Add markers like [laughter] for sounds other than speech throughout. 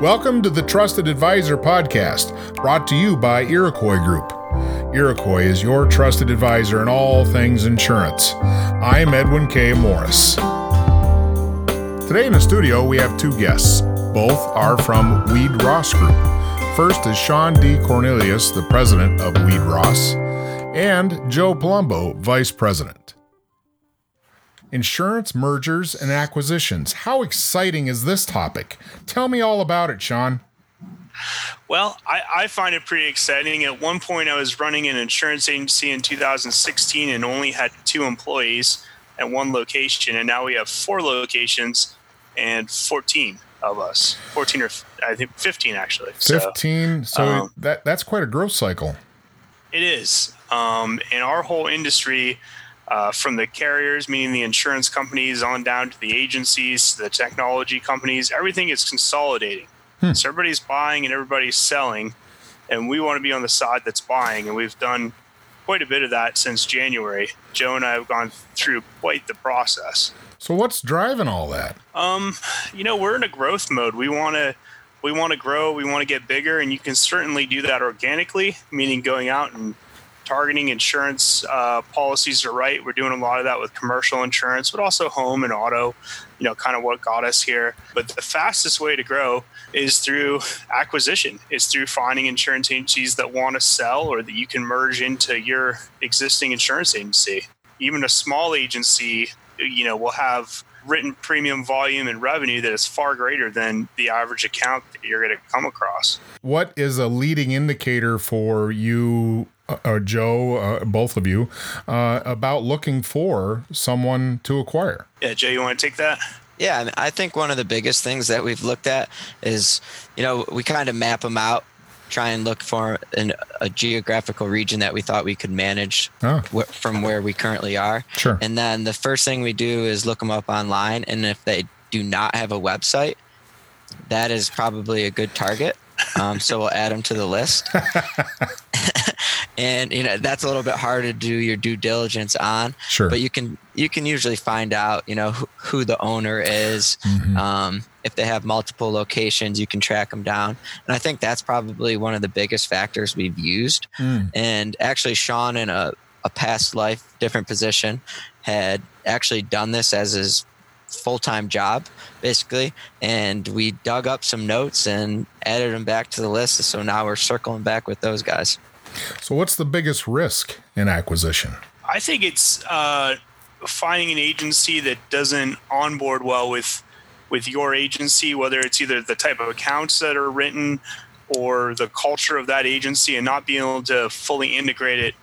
Welcome to the Trusted Advisor podcast, brought to you by Iroquois Group. Iroquois is your trusted advisor in all things insurance. I'm Edwin K. Morris. Today in the studio, we have two guests. Both are from Weed Ross Group. First is Sean D. Cornelius, the president of Weed Ross, and Joe Palumbo, vice president. Insurance mergers and acquisitions. How exciting is this topic? Tell me all about it, Sean. Well, I, I, find it pretty exciting. At one point, I was running an insurance agency in 2016 and only had two employees at one location. And now we have four locations and 14 of us 14 or I think 15 actually. 15. So, so um, that, that's quite a growth cycle. It is. Um, and our whole industry, uh, from the carriers, meaning the insurance companies, on down to the agencies, the technology companies, everything is consolidating. Hmm. So everybody's buying and everybody's selling, and we want to be on the side that's buying. And we've done quite a bit of that since January. Joe and I have gone through quite the process. So what's driving all that? Um, you know, we're in a growth mode. We want to we want to grow, we want to get bigger, and you can certainly do that organically, meaning going out and targeting insurance uh, policies are right. We're doing a lot of that with commercial insurance, but also home and auto, you know, kind of what got us here. But the fastest way to grow is through acquisition, is through finding insurance agencies that want to sell or that you can merge into your existing insurance agency. Even a small agency, you know, will have written premium volume and revenue that is far greater than the average account that you're going to come across. What is a leading indicator for you uh, Joe, uh, both of you, uh, about looking for someone to acquire. Yeah, Joe, you want to take that? Yeah, I think one of the biggest things that we've looked at is, you know, we kind of map them out, try and look for an, a geographical region that we thought we could manage oh. wh- from where we currently are. Sure. And then the first thing we do is look them up online, and if they do not have a website, that is probably a good target. Um, so we'll add them to the list. [laughs] and you know that's a little bit harder to do your due diligence on. Sure. But you can you can usually find out you know who, who the owner is. Mm-hmm. Um, if they have multiple locations, you can track them down. And I think that's probably one of the biggest factors we've used. Mm. And actually, Sean in a a past life, different position, had actually done this as his full time job, basically. And we dug up some notes and added them back to the list. So now we're circling back with those guys. So, what's the biggest risk in acquisition? I think it's uh, finding an agency that doesn't onboard well with with your agency, whether it's either the type of accounts that are written or the culture of that agency, and not being able to fully integrate it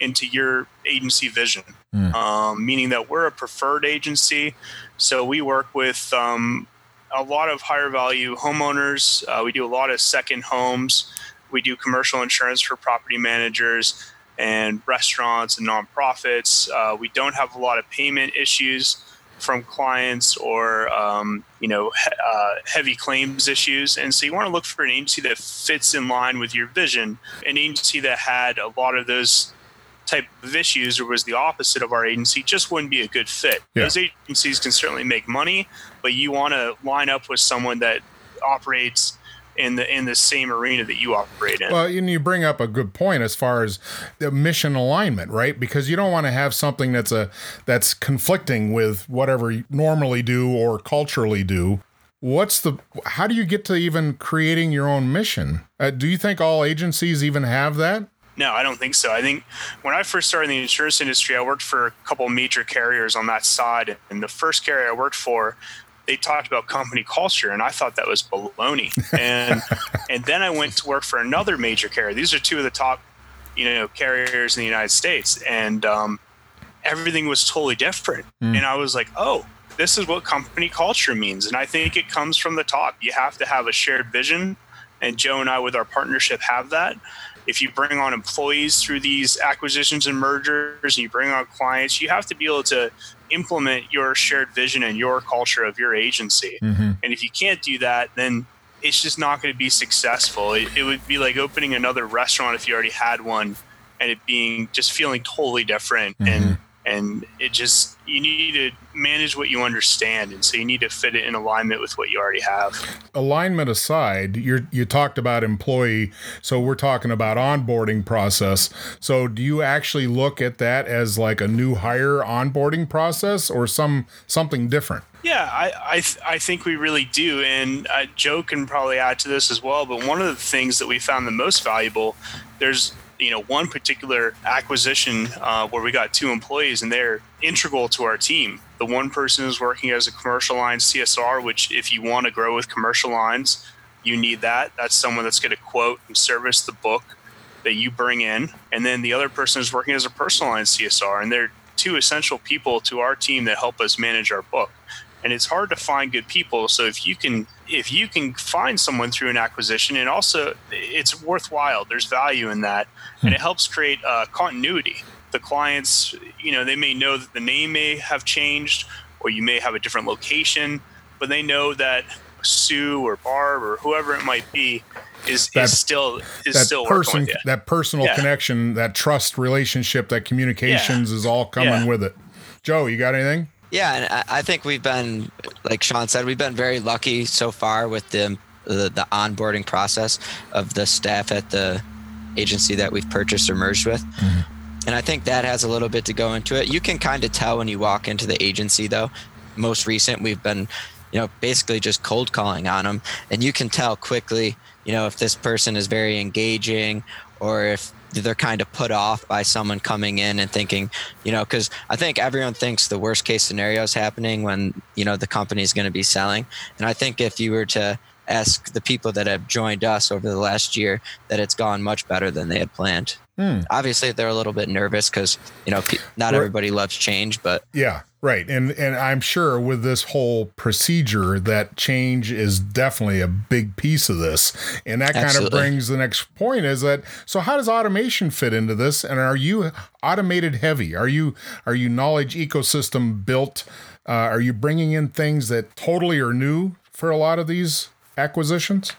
into your agency vision. Mm. Um, meaning that we're a preferred agency, so we work with um, a lot of higher value homeowners. Uh, we do a lot of second homes. We do commercial insurance for property managers and restaurants and nonprofits. Uh, we don't have a lot of payment issues from clients or um, you know he, uh, heavy claims issues and so you want to look for an agency that fits in line with your vision an agency that had a lot of those type of issues or was the opposite of our agency just wouldn't be a good fit. Yeah. Those agencies can certainly make money, but you want to line up with someone that operates in the in the same arena that you operate in. Well, and you bring up a good point as far as the mission alignment, right? Because you don't want to have something that's a that's conflicting with whatever you normally do or culturally do. What's the how do you get to even creating your own mission? Uh, do you think all agencies even have that? No, I don't think so. I think when I first started in the insurance industry, I worked for a couple major carriers on that side. And the first carrier I worked for, they talked about company culture, and I thought that was baloney. And [laughs] and then I went to work for another major carrier. These are two of the top, you know, carriers in the United States, and um, everything was totally different. Mm. And I was like, oh, this is what company culture means. And I think it comes from the top. You have to have a shared vision, and Joe and I, with our partnership, have that if you bring on employees through these acquisitions and mergers and you bring on clients, you have to be able to implement your shared vision and your culture of your agency. Mm-hmm. And if you can't do that, then it's just not going to be successful. It, it, would be like opening another restaurant if you already had one and it being just feeling totally different mm-hmm. and and it just you need to manage what you understand and so you need to fit it in alignment with what you already have alignment aside you you talked about employee so we're talking about onboarding process so do you actually look at that as like a new hire onboarding process or some something different yeah, I I, th- I think we really do, and uh, Joe can probably add to this as well. But one of the things that we found the most valuable, there's you know one particular acquisition uh, where we got two employees and they're integral to our team. The one person is working as a commercial lines csr which if you want to grow with commercial lines you need that. That's someone that's going to quote and service the book that you bring in. And then the other person is working as a personal lines csr and they're two essential people to our team that help us manage our book and it's hard to find good people so if you can if you can find someone through an acquisition and also it's worthwhile there's value in that hmm. and it helps create uh, continuity the clients you know they may know that the name may have changed or you may have a different location but they know that sue or barb or whoever it might be is, that, is still is that still person that personal yeah. connection that trust relationship that communications yeah. is all coming yeah. with it joe you got anything yeah, and I think we've been, like Sean said, we've been very lucky so far with the the, the onboarding process of the staff at the agency that we've purchased or merged with. Mm-hmm. And I think that has a little bit to go into it. You can kind of tell when you walk into the agency, though. Most recent, we've been, you know, basically just cold calling on them, and you can tell quickly, you know, if this person is very engaging or if they're kind of put off by someone coming in and thinking, you know, because I think everyone thinks the worst case scenario is happening when, you know, the company is going to be selling. And I think if you were to ask the people that have joined us over the last year, that it's gone much better than they had planned. Hmm. Obviously, they're a little bit nervous because, you know, not everybody loves change, but. Yeah. Right. And and I'm sure with this whole procedure that change is definitely a big piece of this. And that Absolutely. kind of brings the next point is that so how does automation fit into this and are you automated heavy? Are you are you knowledge ecosystem built? Uh, are you bringing in things that totally are new for a lot of these acquisitions?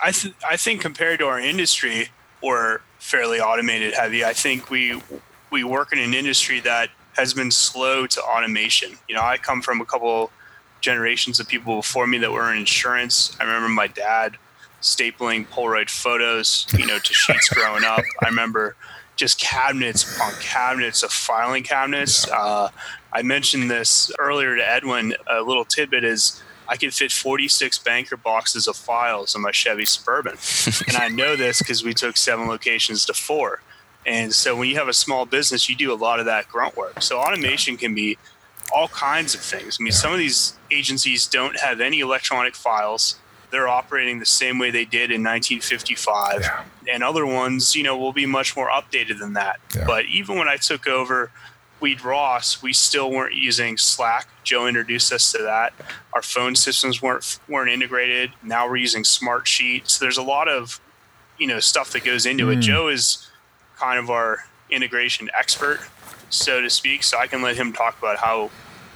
I th- I think compared to our industry, we're fairly automated heavy. I think we we work in an industry that has been slow to automation. You know, I come from a couple generations of people before me that were in insurance. I remember my dad stapling Polaroid photos, you know, to sheets growing up. I remember just cabinets upon cabinets of filing cabinets. Uh, I mentioned this earlier to Edwin. A little tidbit is I could fit 46 banker boxes of files in my Chevy Suburban. [laughs] and I know this because we took seven locations to four. And so when you have a small business, you do a lot of that grunt work. So automation can be all kinds of things. I mean, some of these agencies don't have any electronic files. They're operating the same way they did in 1955. Yeah. And other ones, you know, will be much more updated than that. Yeah. But even when I took over Weed Ross, we still weren't using Slack. Joe introduced us to that. Our phone systems weren't weren't integrated. Now we're using Smartsheet. So there's a lot of, you know, stuff that goes into mm. it. Joe is kind of our integration expert, so to speak. So I can let him talk about how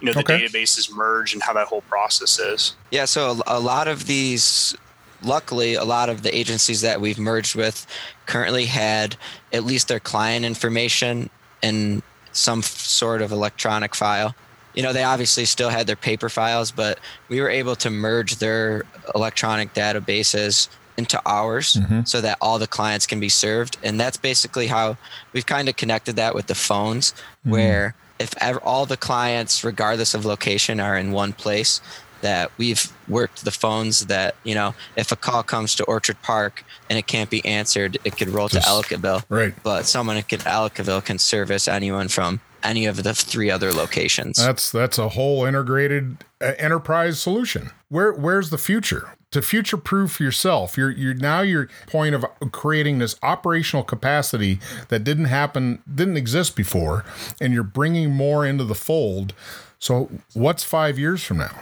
you know the okay. databases merge and how that whole process is. Yeah, so a, a lot of these luckily a lot of the agencies that we've merged with currently had at least their client information in some sort of electronic file you know they obviously still had their paper files but we were able to merge their electronic databases into ours mm-hmm. so that all the clients can be served. And that's basically how we've kind of connected that with the phones, mm-hmm. where if ever, all the clients, regardless of location, are in one place, that we've worked the phones that, you know, if a call comes to Orchard Park and it can't be answered, it could roll Just, to Ellicottville. Right. But someone at Ellicottville can service anyone from any of the three other locations. That's that's a whole integrated uh, enterprise solution. Where where's the future? To future proof yourself, you're you're now your point of creating this operational capacity that didn't happen, didn't exist before, and you're bringing more into the fold. So, what's five years from now?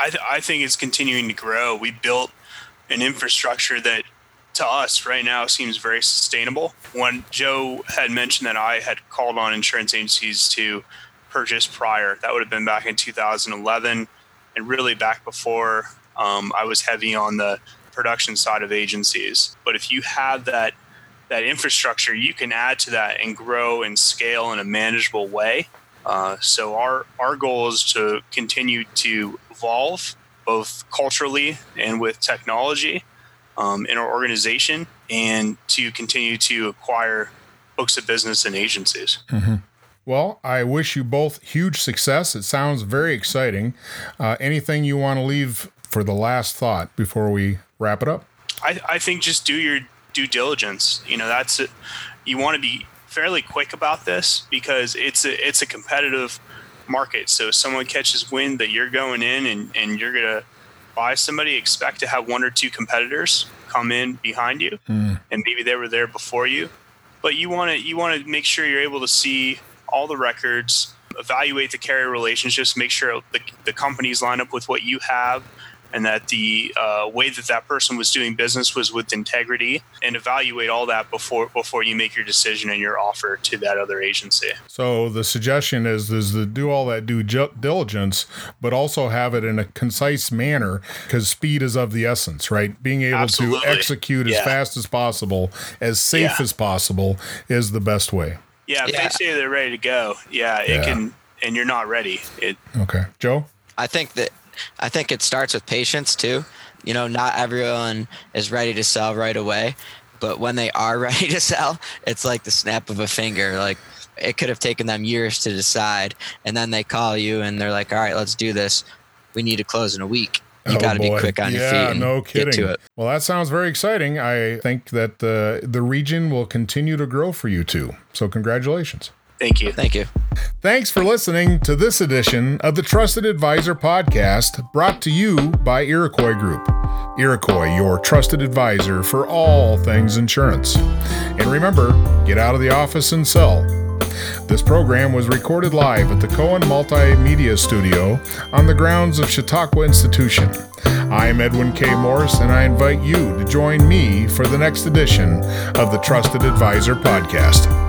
I, th- I think it's continuing to grow. We built an infrastructure that to us right now seems very sustainable. When Joe had mentioned that I had called on insurance agencies to purchase prior, that would have been back in 2011 and really back before um, I was heavy on the production side of agencies. But if you have that that infrastructure, you can add to that and grow and scale in a manageable way. Uh, so our our goal is to continue to evolve both culturally and with technology um, in our organization, and to continue to acquire books of business and agencies. Mm-hmm. Well, I wish you both huge success. It sounds very exciting. Uh, anything you want to leave for the last thought before we wrap it up? I, I think just do your due diligence. You know, that's it. You want to be fairly quick about this because it's a it's a competitive market. So if someone catches wind that you're going in and, and you're gonna buy somebody, expect to have one or two competitors come in behind you, mm. and maybe they were there before you. But you want to you want to make sure you're able to see all the records, evaluate the carrier relationships, make sure the, the companies line up with what you have, and that the uh, way that that person was doing business was with integrity and evaluate all that before before you make your decision and your offer to that other agency. So the suggestion is is to do all that due diligence but also have it in a concise manner because speed is of the essence right? Being able Absolutely. to execute yeah. as fast as possible as safe yeah. as possible is the best way. Yeah if they say they're ready to go yeah it can and you're not ready it okay. Joe? I think that I think it starts with patience too. You know, not everyone is ready to sell right away, but when they are [laughs] ready to sell, it's like the snap of a finger. Like it could have taken them years to decide, and then they call you and they're like, "All right, let's do this. We need to close in a week." You oh got to be quick on yeah, your feet. And no kidding. Get to it. Well, that sounds very exciting. I think that the the region will continue to grow for you too. So, congratulations. Thank you. Thank you. Thanks for listening to this edition of the Trusted Advisor podcast brought to you by Iroquois Group. Iroquois, your trusted advisor for all things insurance. And remember, get out of the office and sell. This program was recorded live at the Cohen Multimedia Studio on the grounds of Chautauqua Institution. I'm Edwin K. Morris, and I invite you to join me for the next edition of the Trusted Advisor podcast.